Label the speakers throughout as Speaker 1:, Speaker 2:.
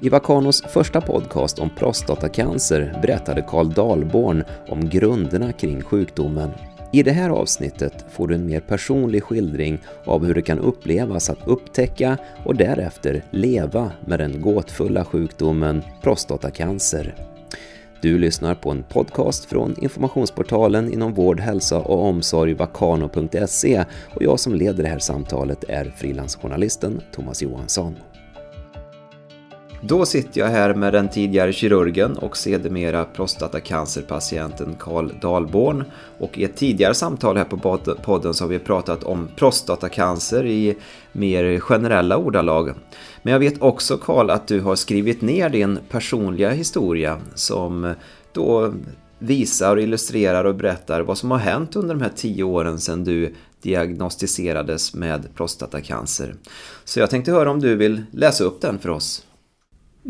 Speaker 1: I Vakanos första podcast om prostatacancer berättade Karl Dahlborn om grunderna kring sjukdomen. I det här avsnittet får du en mer personlig skildring av hur det kan upplevas att upptäcka och därefter leva med den gåtfulla sjukdomen prostatacancer. Du lyssnar på en podcast från informationsportalen inom vård, hälsa och omsorg vakano.se och jag som leder det här samtalet är frilansjournalisten Thomas Johansson. Då sitter jag här med den tidigare kirurgen och sedermera prostatacancerpatienten Karl Dahlborn. Och i ett tidigare samtal här på podden så har vi pratat om prostatacancer i mer generella ordalag. Men jag vet också Karl att du har skrivit ner din personliga historia som då visar, illustrerar och berättar vad som har hänt under de här tio åren sedan du diagnostiserades med prostatacancer. Så jag tänkte höra om du vill läsa upp den för oss.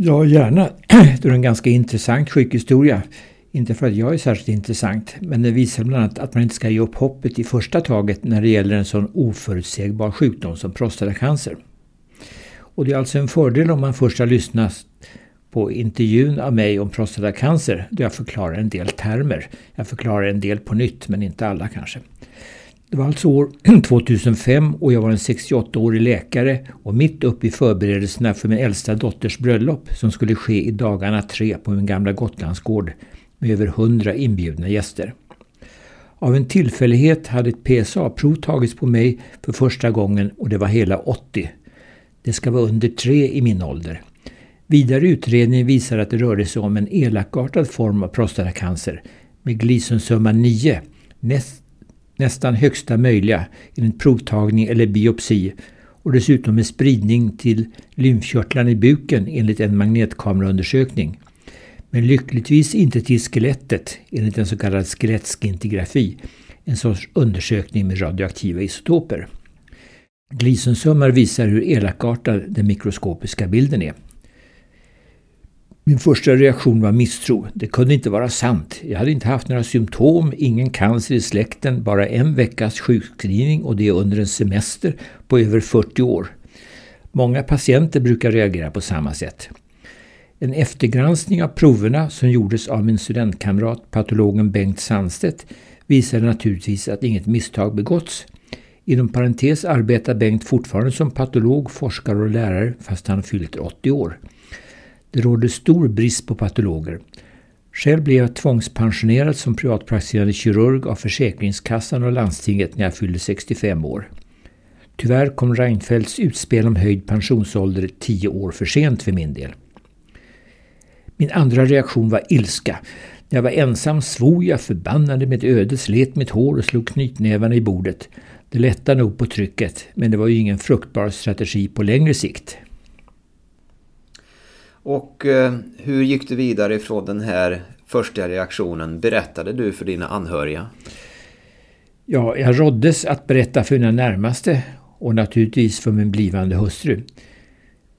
Speaker 2: Ja, gärna. Det är en ganska intressant sjukhistoria. Inte för att jag är särskilt intressant, men det visar bland annat att man inte ska ge upp hoppet i första taget när det gäller en sån oförutsägbar sjukdom som prostatacancer. Och det är alltså en fördel om man först har lyssnat på intervjun av mig om prostatacancer där jag förklarar en del termer. Jag förklarar en del på nytt, men inte alla kanske. Det var alltså år 2005 och jag var en 68-årig läkare och mitt uppe i förberedelserna för min äldsta dotters bröllop som skulle ske i dagarna tre på min gamla Gotlandsgård med över 100 inbjudna gäster. Av en tillfällighet hade ett PSA-prov tagits på mig för första gången och det var hela 80. Det ska vara under tre i min ålder. Vidare utredning visar att det rörde sig om en elakartad form av prostatacancer med Gleason-summa 9, näst nästan högsta möjliga enligt provtagning eller biopsi och dessutom med spridning till lymfkörtlarna i buken enligt en magnetkameraundersökning. Men lyckligtvis inte till skelettet enligt en så kallad skelettskintigrafi, en sorts undersökning med radioaktiva isotoper. Gleasonsummar visar hur elakartad den mikroskopiska bilden är. Min första reaktion var misstro. Det kunde inte vara sant. Jag hade inte haft några symptom, ingen cancer i släkten, bara en veckas sjukskrivning och det under en semester på över 40 år. Många patienter brukar reagera på samma sätt. En eftergranskning av proverna som gjordes av min studentkamrat patologen Bengt Sandstedt visade naturligtvis att inget misstag begåtts. Inom parentes arbetar Bengt fortfarande som patolog, forskare och lärare fast han fyllt 80 år. Det råder stor brist på patologer. Själv blev jag tvångspensionerad som privatpraktiserande kirurg av Försäkringskassan och landstinget när jag fyllde 65 år. Tyvärr kom Reinfeldts utspel om höjd pensionsålder tio år för sent för min del. Min andra reaktion var ilska. När jag var ensam svor jag förbannade mitt öde, slet mitt hår och slog knytnävarna i bordet. Det lättade nog på trycket, men det var ju ingen fruktbar strategi på längre sikt.
Speaker 1: Och eh, hur gick du vidare ifrån den här första reaktionen? Berättade du för dina anhöriga?
Speaker 2: Ja, jag råddes att berätta för mina närmaste och naturligtvis för min blivande hustru.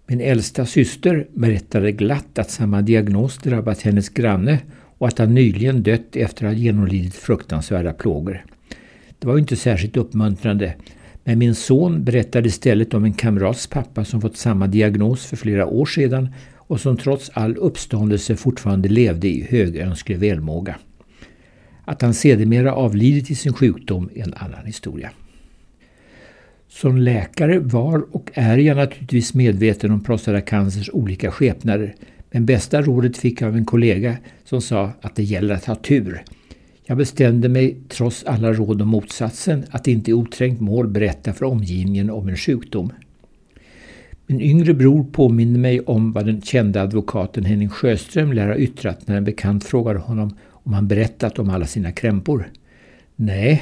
Speaker 2: Min äldsta syster berättade glatt att samma diagnos drabbat hennes granne och att han nyligen dött efter att ha genomlidit fruktansvärda plågor. Det var ju inte särskilt uppmuntrande men min son berättade istället om en kamrats pappa som fått samma diagnos för flera år sedan och som trots all uppståndelse fortfarande levde i högönsklig välmåga. Att han sedermera avlidit i sin sjukdom är en annan historia. Som läkare var och är jag naturligtvis medveten om prostatacancers olika skepnader men bästa rådet fick jag av en kollega som sa att det gäller att ha tur. Jag bestämde mig, trots alla råd om motsatsen, att inte i oträngt mål berätta för omgivningen om en sjukdom. Min yngre bror påminner mig om vad den kände advokaten Henning Sjöström lär ha yttrat när en bekant frågade honom om han berättat om alla sina krämpor. Nej,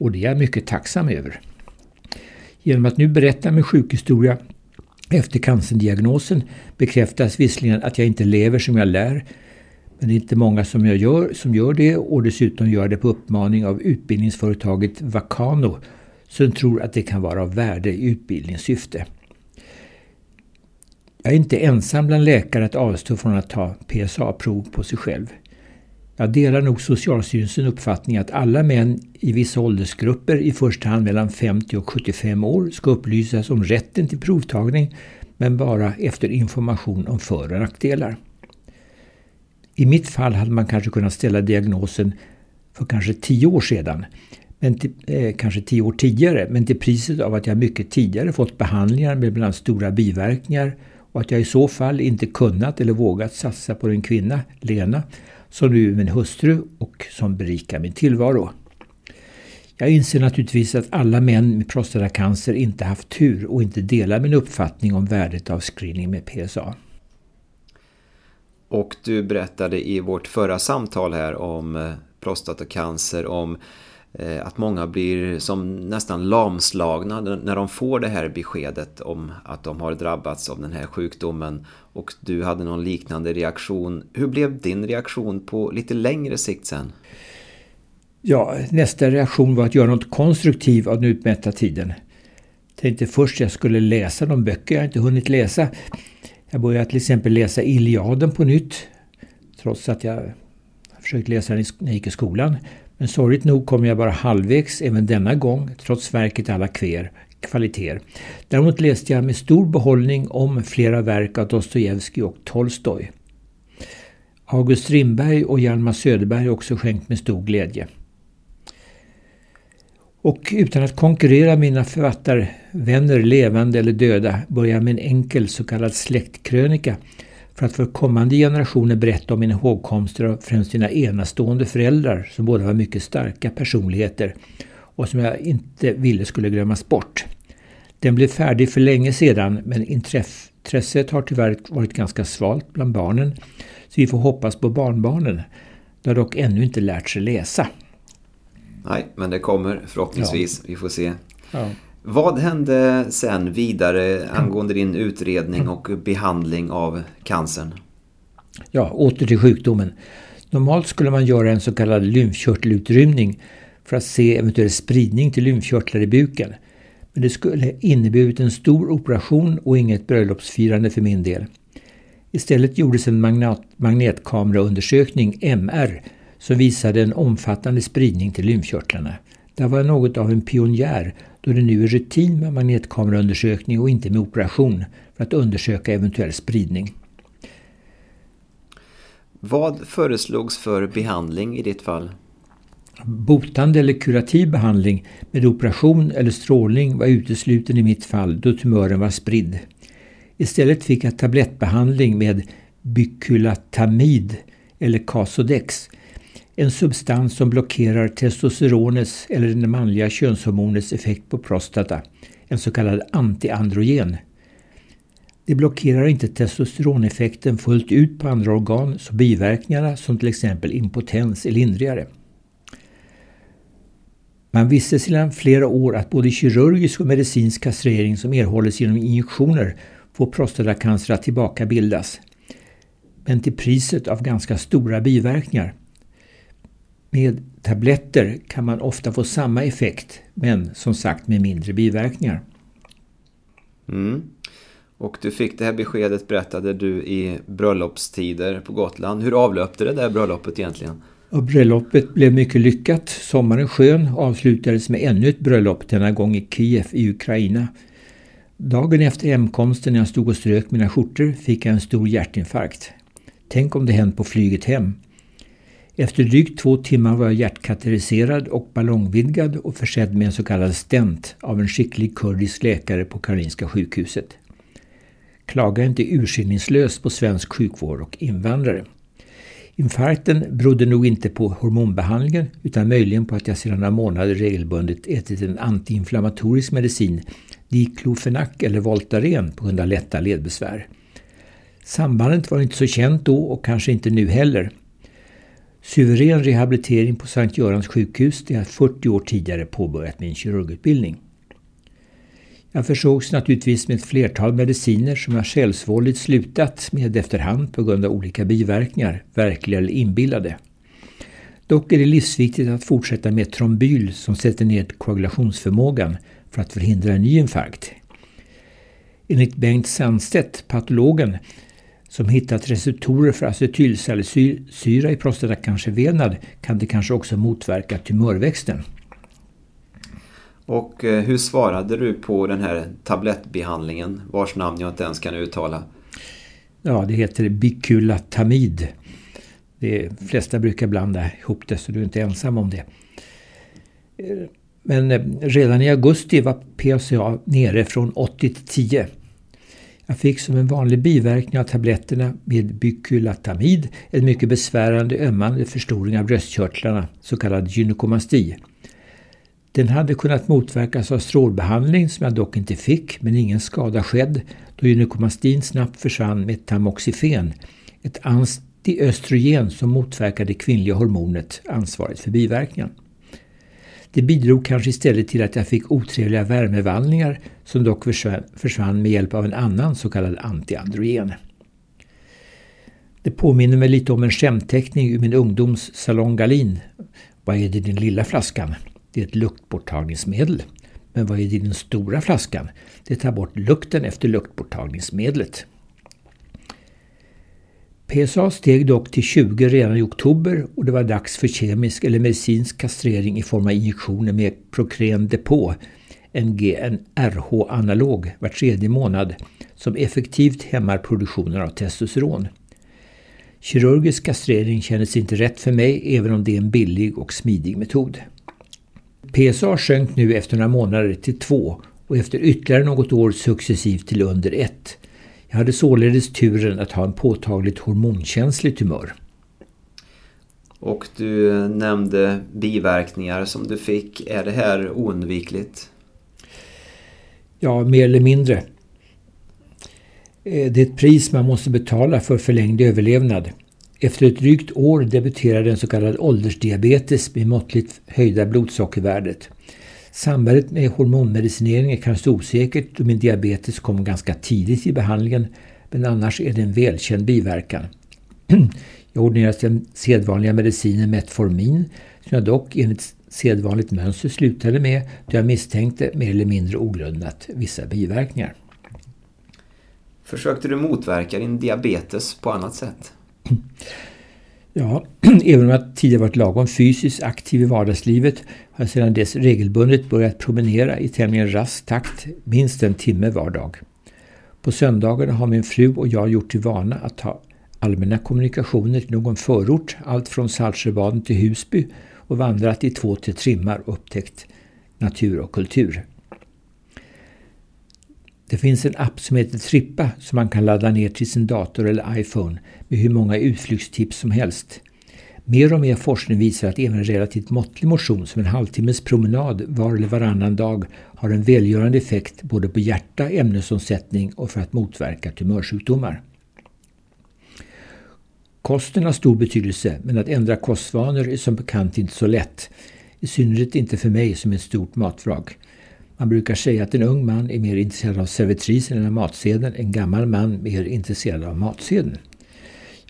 Speaker 2: och det är jag mycket tacksam över. Genom att nu berätta min sjukhistoria efter cancerdiagnosen bekräftas visserligen att jag inte lever som jag lär, men det är inte många som, jag gör, som gör det och dessutom gör det på uppmaning av utbildningsföretaget Vacano som tror att det kan vara av värde i utbildningssyfte. Jag är inte ensam bland läkare att avstå från att ta PSA-prov på sig själv. Jag delar nog Socialstyrelsens uppfattning att alla män i vissa åldersgrupper, i första hand mellan 50 och 75 år, ska upplysas om rätten till provtagning men bara efter information om för och nackdelar. I mitt fall hade man kanske kunnat ställa diagnosen för kanske tio år sedan, men till, eh, kanske tio år tidigare, men till priset av att jag mycket tidigare fått behandlingar med bland annat stora biverkningar och att jag i så fall inte kunnat eller vågat satsa på den kvinna, Lena, som nu är min hustru och som berikar min tillvaro. Jag inser naturligtvis att alla män med prostatacancer inte haft tur och inte delar min uppfattning om värdet av screening med PSA.
Speaker 1: Och du berättade i vårt förra samtal här om eh, prostatacancer, om Eh, att många blir som nästan lamslagna när de får det här beskedet om att de har drabbats av den här sjukdomen och du hade någon liknande reaktion. Hur blev din reaktion på lite längre sikt sen?
Speaker 2: Ja, nästa reaktion var att göra något konstruktivt av den utmätta tiden. Jag Tänkte först jag skulle läsa de böcker jag inte hunnit läsa. Jag började till exempel läsa Iliaden på nytt. Trots att jag försökt läsa den när jag gick i skolan. Men sorgligt nog kom jag bara halvvägs även denna gång, trots verket alla kver, kvaliteter. Däremot läste jag med stor behållning om flera verk av Dostojevskij och Tolstoj. August Strindberg och Hjalmar Söderberg också skänkt med stor glädje. Och utan att konkurrera mina författarvänner, levande eller döda, börjar med en enkel så kallad släktkrönika för att för kommande generationer berätta om mina hågkomster av främst mina enastående föräldrar som båda var mycket starka personligheter och som jag inte ville skulle glömmas bort. Den blev färdig för länge sedan men intresset har tyvärr varit ganska svalt bland barnen så vi får hoppas på barnbarnen. De har dock ännu inte lärt sig läsa.
Speaker 1: Nej, men det kommer förhoppningsvis. Ja. Vi får se.
Speaker 2: Ja.
Speaker 1: Vad hände sen vidare angående din utredning och behandling av cancern?
Speaker 2: Ja, åter till sjukdomen. Normalt skulle man göra en så kallad lymfkörtelutrymning för att se eventuell spridning till lymfkörtlar i buken. Men det skulle inneburit en stor operation och inget bröllopsfirande för min del. Istället gjordes en magnet magnetkameraundersökning, MR, som visade en omfattande spridning till lymfkörtlarna. Det var något av en pionjär då det nu är rutin med magnetkameraundersökning och inte med operation för att undersöka eventuell spridning.
Speaker 1: Vad föreslogs för behandling i ditt fall?
Speaker 2: Botande eller kurativ behandling med operation eller strålning var utesluten i mitt fall då tumören var spridd. Istället fick jag tablettbehandling med bykulatamid eller Casodex en substans som blockerar testosteronets eller den manliga könshormonets effekt på prostata, en så kallad antiandrogen. Det blockerar inte testosteroneffekten fullt ut på andra organ så biverkningarna som till exempel impotens är lindrigare. Man visste sedan flera år att både kirurgisk och medicinsk kastrering som erhålls genom injektioner får prostatacancer att tillbakabildas. Men till priset av ganska stora biverkningar. Med tabletter kan man ofta få samma effekt men som sagt med mindre biverkningar.
Speaker 1: Mm. Och du fick det här beskedet berättade du i bröllopstider på Gotland. Hur avlöpte det där bröllopet egentligen?
Speaker 2: Och bröllopet blev mycket lyckat. Sommaren skön avslutades med ännu ett bröllop, denna gång i Kiev i Ukraina. Dagen efter hemkomsten när jag stod och strök mina skjortor fick jag en stor hjärtinfarkt. Tänk om det hänt på flyget hem. Efter drygt två timmar var jag hjärtkateriserad och ballongvidgad och försedd med en så kallad stent av en skicklig kurdisk läkare på Karolinska sjukhuset. Klaga inte urskillningslöst på svensk sjukvård och invandrare. Infarkten berodde nog inte på hormonbehandlingen utan möjligen på att jag sedan några månader regelbundet ätit en antiinflammatorisk medicin, diklofenac eller Voltaren på grund av lätta ledbesvär. Sambandet var inte så känt då och kanske inte nu heller Suverän rehabilitering på Sankt Görans sjukhus där jag 40 år tidigare påbörjat min kirurgutbildning. Jag försågs naturligtvis med ett flertal mediciner som jag självsvåldigt slutat med efterhand på grund av olika biverkningar, verkliga eller inbillade. Dock är det livsviktigt att fortsätta med trombyl som sätter ned koagulationsförmågan för att förhindra en ny infarkt. Enligt Bengt Sandstedt, patologen, som hittat receptorer för acetylsalicylsyra i prostatacancervävnad kan det kanske också motverka tumörväxten.
Speaker 1: Och eh, hur svarade du på den här tablettbehandlingen vars namn jag inte ens kan uttala?
Speaker 2: Ja, det heter Biculatamid. De flesta brukar blanda ihop det så du är inte ensam om det. Men eh, redan i augusti var PCA nere från 80 till 10. Jag fick som en vanlig biverkning av tabletterna med bykulatamid en mycket besvärande ömmande förstoring av bröstkörtlarna, så kallad gynekomasti. Den hade kunnat motverkas av strålbehandling som jag dock inte fick, men ingen skada skedd då gynekomastin snabbt försvann med tamoxifen, ett antiöstrogen som motverkar det kvinnliga hormonet ansvarigt för biverkningen. Det bidrog kanske istället till att jag fick otrevliga värmevallningar som dock försvann med hjälp av en annan så kallad antiandrogen. Det påminner mig lite om en skämtteckning ur min ungdoms Salong Galin. Vad är det i den lilla flaskan? Det är ett luktborttagningsmedel. Men vad är det i den stora flaskan? Det tar bort lukten efter luktborttagningsmedlet. PSA steg dock till 20 redan i oktober och det var dags för kemisk eller medicinsk kastrering i form av injektioner med Procren Depot, en GnRH-analog var tredje månad som effektivt hämmar produktionen av testosteron. Kirurgisk kastrering kändes inte rätt för mig även om det är en billig och smidig metod. PSA sjönk nu efter några månader till 2 och efter ytterligare något år successivt till under 1 jag hade således turen att ha en påtagligt hormonkänslig tumör.
Speaker 1: Och du nämnde biverkningar som du fick. Är det här oundvikligt?
Speaker 2: Ja, mer eller mindre. Eh, det är ett pris man måste betala för förlängd överlevnad. Efter ett drygt år debuterade en så kallad åldersdiabetes med måttligt höjda blodsockervärdet. Sambandet med hormonmedicinering är kanske osäkert då min diabetes kom ganska tidigt i behandlingen men annars är det en välkänd biverkan. Jag ordinerades den sedvanliga medicinen Metformin som jag dock enligt sedvanligt mönster slutade med då jag misstänkte mer eller mindre ogrundat vissa biverkningar.
Speaker 1: Försökte du motverka din diabetes på annat sätt?
Speaker 2: Ja, även om jag tidigare varit lagom fysiskt aktiv i vardagslivet har jag sedan dess regelbundet börjat promenera i tämligen rask takt, minst en timme var dag. På söndagarna har min fru och jag gjort till vana att ta allmänna kommunikationer till någon förort, allt från Saltsjöbaden till Husby och vandrat i två till trimmar och upptäckt natur och kultur. Det finns en app som heter Trippa som man kan ladda ner till sin dator eller iPhone med hur många utflyktstips som helst. Mer och mer forskning visar att även relativt måttlig motion som en halvtimmes promenad var eller varannan dag har en välgörande effekt både på hjärta, ämnesomsättning och för att motverka tumörsjukdomar. Kosten har stor betydelse men att ändra kostvanor är som bekant inte så lätt. I synnerhet inte för mig som är ett stort matvrak. Man brukar säga att en ung man är mer intresserad av servitrisen än av matsedeln, en gammal man mer intresserad av matsedeln.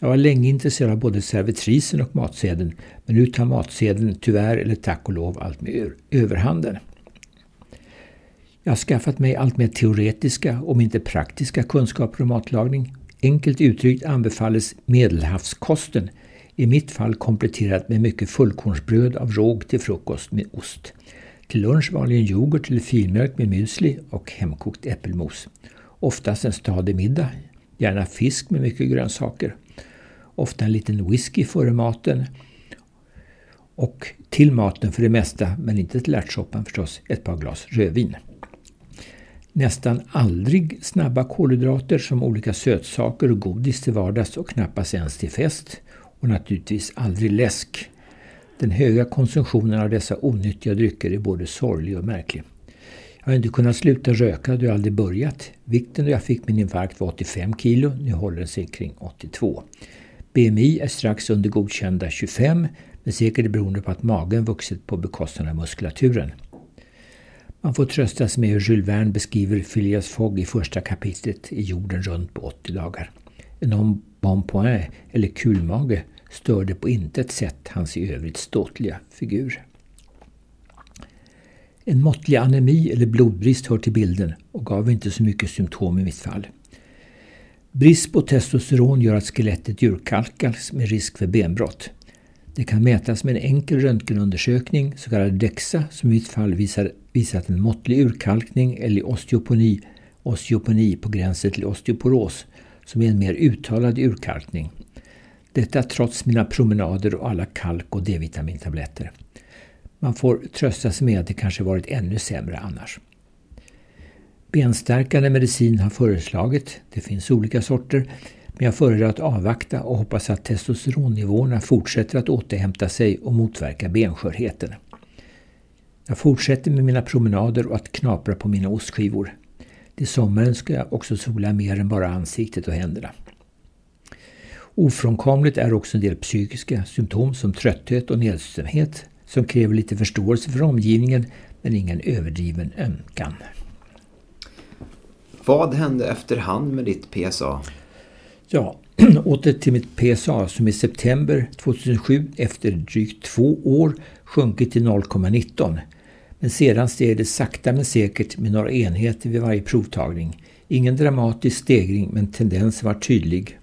Speaker 2: Jag var länge intresserad av både servitrisen och matsedeln, men nu tar matsedeln tyvärr eller tack och lov allt mer överhanden. Jag har skaffat mig allt mer teoretiska, om inte praktiska kunskaper om matlagning. Enkelt uttryckt anbefalles medelhavskosten, i mitt fall kompletterat med mycket fullkornsbröd av råg till frukost med ost. Till lunch vanligen yoghurt eller filmjölk med müsli och hemkokt äppelmos. Oftast en stadig middag, gärna fisk med mycket grönsaker. Ofta en liten whisky före maten. Och till maten för det mesta, men inte till ärtsoppan förstås, ett par glas rödvin. Nästan aldrig snabba kolhydrater som olika sötsaker och godis till vardags och knappast ens till fest. Och naturligtvis aldrig läsk. Den höga konsumtionen av dessa onyttiga drycker är både sorglig och märklig. Jag har inte kunnat sluta röka då jag aldrig börjat. Vikten då jag fick min infarkt var 85 kilo, nu håller den sig kring 82. BMI är strax under godkända 25, men säkert beroende på att magen vuxit på bekostnad av muskulaturen. Man får trösta sig med hur Jules Verne beskriver Phileas Fogg i första kapitlet i Jorden runt på 80 dagar. En bon point, eller kulmage, störde på intet sätt hans i övrigt ståtliga figur. En måttlig anemi eller blodbrist hör till bilden och gav inte så mycket symptom i mitt fall. Brist på testosteron gör att skelettet djurkalkas med risk för benbrott. Det kan mätas med en enkel röntgenundersökning, så kallad DEXA, som i mitt fall visar, visat en måttlig urkalkning eller osteoponi, osteoponi på gränsen till osteoporos, som är en mer uttalad urkalkning. Detta trots mina promenader och alla kalk och D-vitamintabletter. Man får trösta sig med att det kanske varit ännu sämre annars. Benstärkande medicin har föreslagit, det finns olika sorter, men jag föredrar att avvakta och hoppas att testosteronnivåerna fortsätter att återhämta sig och motverka benskörheten. Jag fortsätter med mina promenader och att knapra på mina ostskivor. Till sommaren ska jag också sola mer än bara ansiktet och händerna. Ofrånkomligt är också en del psykiska symptom som trötthet och nedstämdhet som kräver lite förståelse för omgivningen men ingen överdriven ömkan.
Speaker 1: Vad hände efterhand med ditt PSA?
Speaker 2: Ja, åter till mitt PSA som i september 2007 efter drygt två år sjunkit till 0,19. Men sedan steg det sakta men säkert med några enheter vid varje provtagning. Ingen dramatisk stegring men tendensen var tydlig.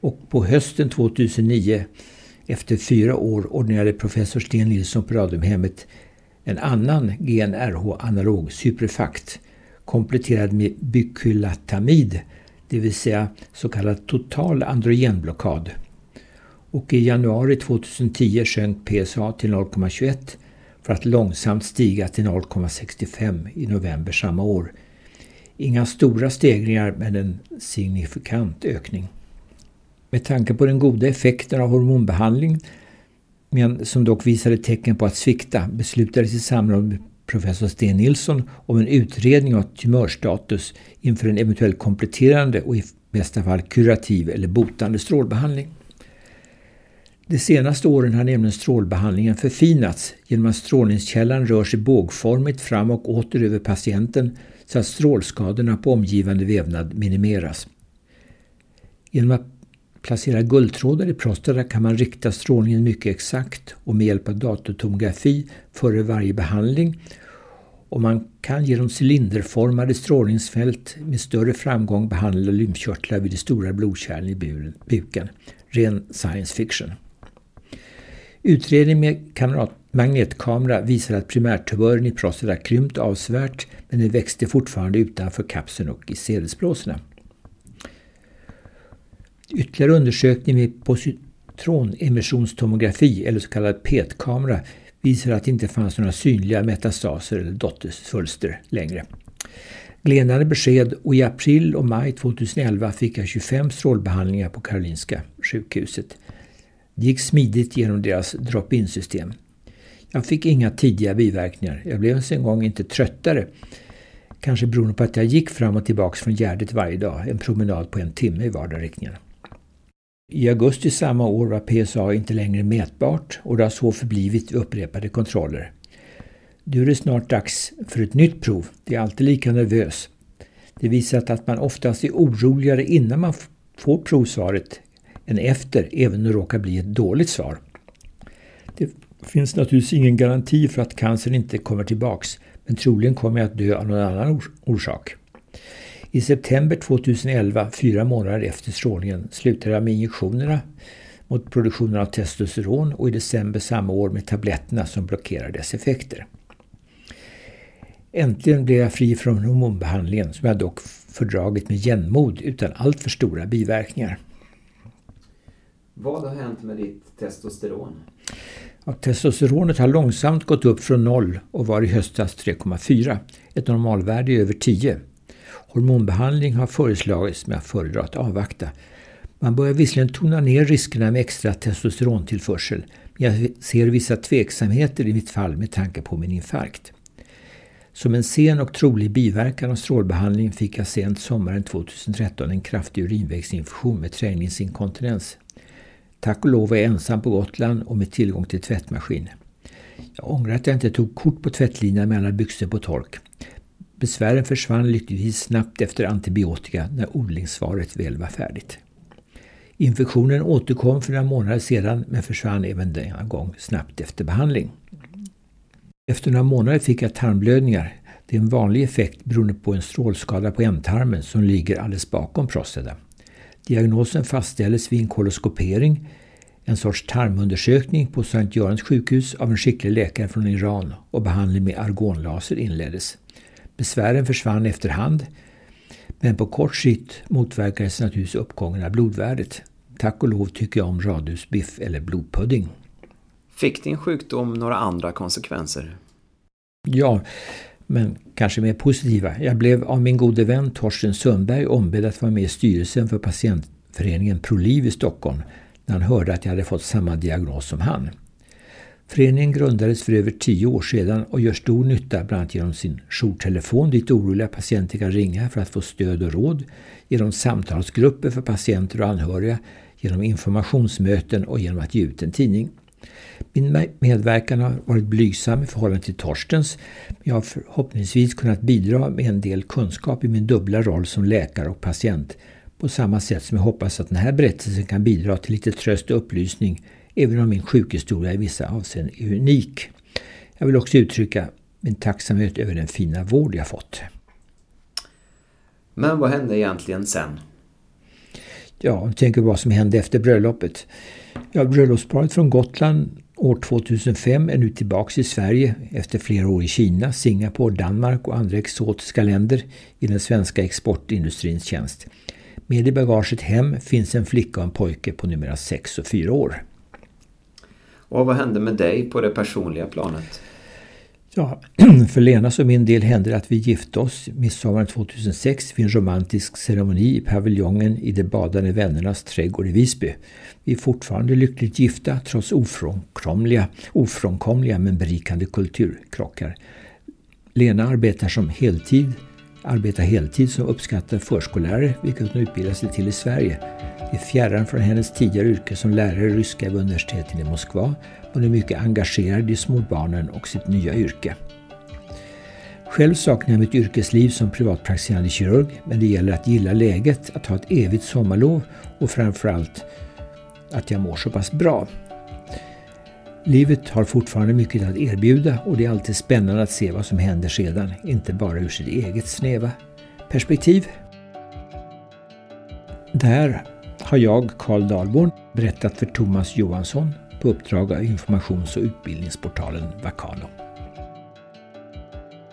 Speaker 2: Och på hösten 2009, efter fyra år, ordinerade professor Sten Nilsson på Radiumhemmet en annan GnRH-analog, Suprefakt, kompletterad med bykylatamid, det vill säga så kallad total androgenblockad. Och i januari 2010 sjönk PSA till 0,21 för att långsamt stiga till 0,65 i november samma år. Inga stora stegringar men en signifikant ökning. Med tanke på den goda effekten av hormonbehandling, men som dock visade tecken på att svikta, beslutades i samråd med professor Sten Nilsson om en utredning av tumörstatus inför en eventuell kompletterande och i bästa fall kurativ eller botande strålbehandling. De senaste åren har nämligen strålbehandlingen förfinats genom att strålningskällan rör sig bågformigt fram och åter över patienten så att strålskadorna på omgivande vävnad minimeras. Genom att placera guldtrådar i prostata kan man rikta strålningen mycket exakt och med hjälp av datortomografi före varje behandling och man kan genom cylinderformade strålningsfält med större framgång behandla lymfkörtlar vid de stora blodkärlen i buken. Ren science fiction. Utredning med magnetkamera visar att primärtumören i prostata krympt avsevärt men den växte fortfarande utanför kapseln och i sedelsblåsorna. Ytterligare undersökning med positronemissionstomografi eller så kallad PET-kamera visar att det inte fanns några synliga metastaser eller dottersvulster längre. Glädjande besked och i april och maj 2011 fick jag 25 strålbehandlingar på Karolinska sjukhuset. Det gick smidigt genom deras drop-in system. Jag fick inga tidiga biverkningar. Jag blev ens en gång inte tröttare. Kanske beroende på att jag gick fram och tillbaka från Gärdet varje dag, en promenad på en timme i vardera riktningen. I augusti samma år var PSA inte längre mätbart och det har så förblivit vid upprepade kontroller. Nu är det snart dags för ett nytt prov. Det är alltid lika nervös. Det visar att man oftast är oroligare innan man får provsvaret än efter, även om det råkar bli ett dåligt svar. Det finns naturligtvis ingen garanti för att cancern inte kommer tillbaks, men troligen kommer jag att dö av någon annan orsak. I september 2011, fyra månader efter strålningen, slutade jag med injektionerna mot produktionen av testosteron och i december samma år med tabletterna som blockerar dess effekter. Äntligen blev jag fri från hormonbehandlingen som jag dock fördragit med jämnmod utan alltför stora biverkningar.
Speaker 1: Vad har hänt med ditt testosteron?
Speaker 2: Ja, testosteronet har långsamt gått upp från 0 och var i höstas 3,4. Ett normalvärde är över 10. Hormonbehandling har föreslagits men jag föredrar att avvakta. Man börjar visserligen tona ner riskerna med extra testosterontillförsel men jag ser vissa tveksamheter i mitt fall med tanke på min infarkt. Som en sen och trolig biverkan av strålbehandling fick jag sent sommaren 2013 en kraftig urinvägsinfektion med träningsinkontinens. Tack och lov var jag ensam på Gotland och med tillgång till tvättmaskin. Jag ångrar att jag inte tog kort på tvättlinan med alla byxor på tork. Besvären försvann lyckligtvis snabbt efter antibiotika när odlingssvaret väl var färdigt. Infektionen återkom för några månader sedan men försvann även denna gång snabbt efter behandling. Efter några månader fick jag tarmblödningar. Det är en vanlig effekt beroende på en strålskada på ändtarmen som ligger alldeles bakom prostata. Diagnosen fastställdes vid en koloskopering, en sorts tarmundersökning på Sankt Görans sjukhus av en skicklig läkare från Iran och behandling med argonlaser inleddes. Besvären försvann efterhand men på kort sikt motverkades naturligtvis uppgången av blodvärdet. Tack och lov tycker jag om radhusbiff eller blodpudding.
Speaker 1: Fick din sjukdom några andra konsekvenser?
Speaker 2: Ja, men kanske mer positiva. Jag blev av min gode vän Torsten Sundberg ombedd att vara med i styrelsen för patientföreningen ProLiv i Stockholm när han hörde att jag hade fått samma diagnos som han. Föreningen grundades för över tio år sedan och gör stor nytta bland annat genom sin jourtelefon dit oroliga patienter kan ringa för att få stöd och råd, genom samtalsgrupper för patienter och anhöriga, genom informationsmöten och genom att ge ut en tidning. Min medverkan har varit blygsam i förhållande till Torstens, men jag har förhoppningsvis kunnat bidra med en del kunskap i min dubbla roll som läkare och patient, på samma sätt som jag hoppas att den här berättelsen kan bidra till lite tröst och upplysning även om min sjukhistoria i vissa avseenden är unik. Jag vill också uttrycka min tacksamhet över den fina vård jag fått.
Speaker 1: Men vad hände egentligen sen?
Speaker 2: Ja, jag tänker vad som hände efter bröllopet. Ja, bröllopsparet från Gotland år 2005 är nu tillbaks i Sverige efter flera år i Kina, Singapore, Danmark och andra exotiska länder i den svenska exportindustrins tjänst. Med i bagaget hem finns en flicka och en pojke på numera 6 och 4 år.
Speaker 1: Och vad hände med dig på det personliga planet?
Speaker 2: Ja, för Lenas och min del hände det att vi gifte oss midsommar 2006 vid en romantisk ceremoni i paviljongen i de badande vännernas trädgård i Visby. Vi är fortfarande lyckligt gifta trots ofrånkomliga, ofrånkomliga men berikande kulturkrockar. Lena arbetar som heltid arbetar heltid som uppskattad förskollärare, vilket hon utbildar sig till i Sverige. Det är fjärran från hennes tidigare yrke som lärare i ryska vid universitetet i Moskva. Hon är mycket engagerad i småbarnen och sitt nya yrke. Själv saknar jag mitt yrkesliv som privatpraktiserande kirurg, men det gäller att gilla läget, att ha ett evigt sommarlov och framförallt att jag mår så pass bra. Livet har fortfarande mycket att erbjuda och det är alltid spännande att se vad som händer sedan, inte bara ur sitt eget snäva perspektiv. Där har jag, Karl Dahlborn, berättat för Thomas Johansson på uppdrag av informations och utbildningsportalen Vakano.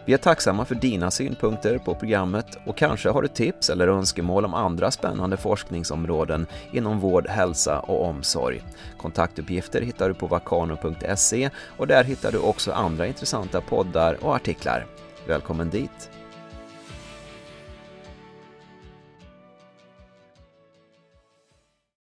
Speaker 1: Vi är tacksamma för dina synpunkter på programmet och kanske har du tips eller önskemål om andra spännande forskningsområden inom vård, hälsa och omsorg. Kontaktuppgifter hittar du på vakano.se och där hittar du också andra intressanta poddar och artiklar. Välkommen dit!